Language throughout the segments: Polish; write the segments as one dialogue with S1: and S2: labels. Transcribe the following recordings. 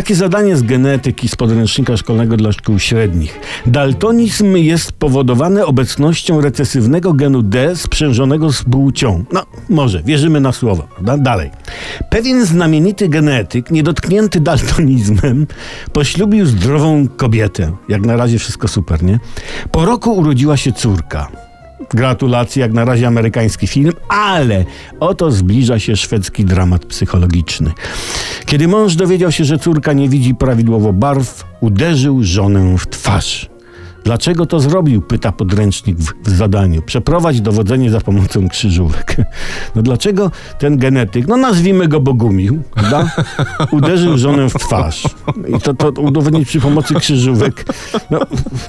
S1: Takie zadanie z genetyki z podręcznika szkolnego dla szkół średnich. Daltonizm jest powodowany obecnością recesywnego genu D sprzężonego z płcią. No, może, wierzymy na słowo. Da dalej. Pewien znamienity genetyk, niedotknięty daltonizmem, poślubił zdrową kobietę. Jak na razie wszystko super, nie? Po roku urodziła się córka. Gratulacje, jak na razie amerykański film, ale oto zbliża się szwedzki dramat psychologiczny. Kiedy mąż dowiedział się, że córka nie widzi prawidłowo barw, uderzył żonę w twarz. Dlaczego to zrobił? Pyta podręcznik w, w, zadaniu. Przeprowadź dowodzenie za pomocą krzyżówek. No dlaczego ten genetyk, no nazwijmy go Bogumił, prawda? uderzył żonę w twarz. I to, to udowodnić przy pomocy krzyżówek. No,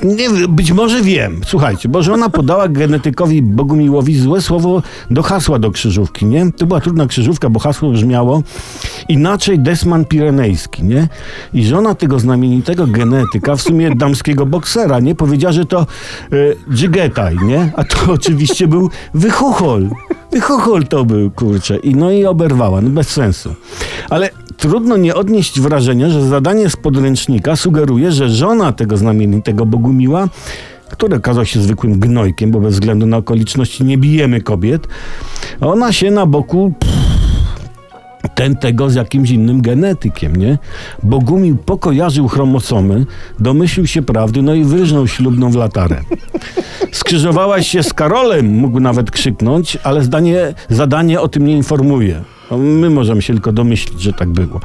S1: nie, być może wiem. Słuchajcie, bo żona podała genetykowi Bogumiłowi złe słowo do hasła do krzyżówki, nie? To była trudna krzyżówka, bo hasło brzmiało inaczej Desman Pirenejski, nie? I żona tego znamienitego genetyka, w sumie damskiego boksera, nie? Powiedziała, że to y, dżygetaj, nie? A to oczywiście był wychuchol. Wychuchol to był, kurczę. I no i oberwała, no bez sensu. Ale trudno nie odnieść wrażenia, że zadanie z podręcznika sugeruje, że żona tego znamienitego Bogumiła który okazał się zwykłym gnojkiem, bo bez względu na okoliczności nie bijemy kobiet, ona się na boku pff, ten tego z jakimś innym genetykiem, nie? Bogumił pokojarzył chromosomy, domyślił się prawdy, no i wyrżnął ślubną w latarę. Skrzyżowałaś się z Karolem, mógł nawet krzyknąć, ale zdanie, zadanie o tym nie informuje. No, my możemy się tylko domyślić, że tak było.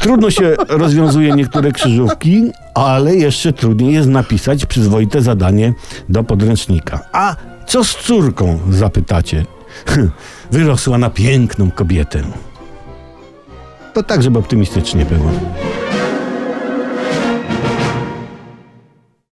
S1: Trudno się rozwiązuje niektóre krzyżówki, ale jeszcze trudniej jest napisać przyzwoite zadanie do podręcznika. A co z córką? Zapytacie. Wyrosła na piękną kobietę. To tak, żeby optymistycznie było.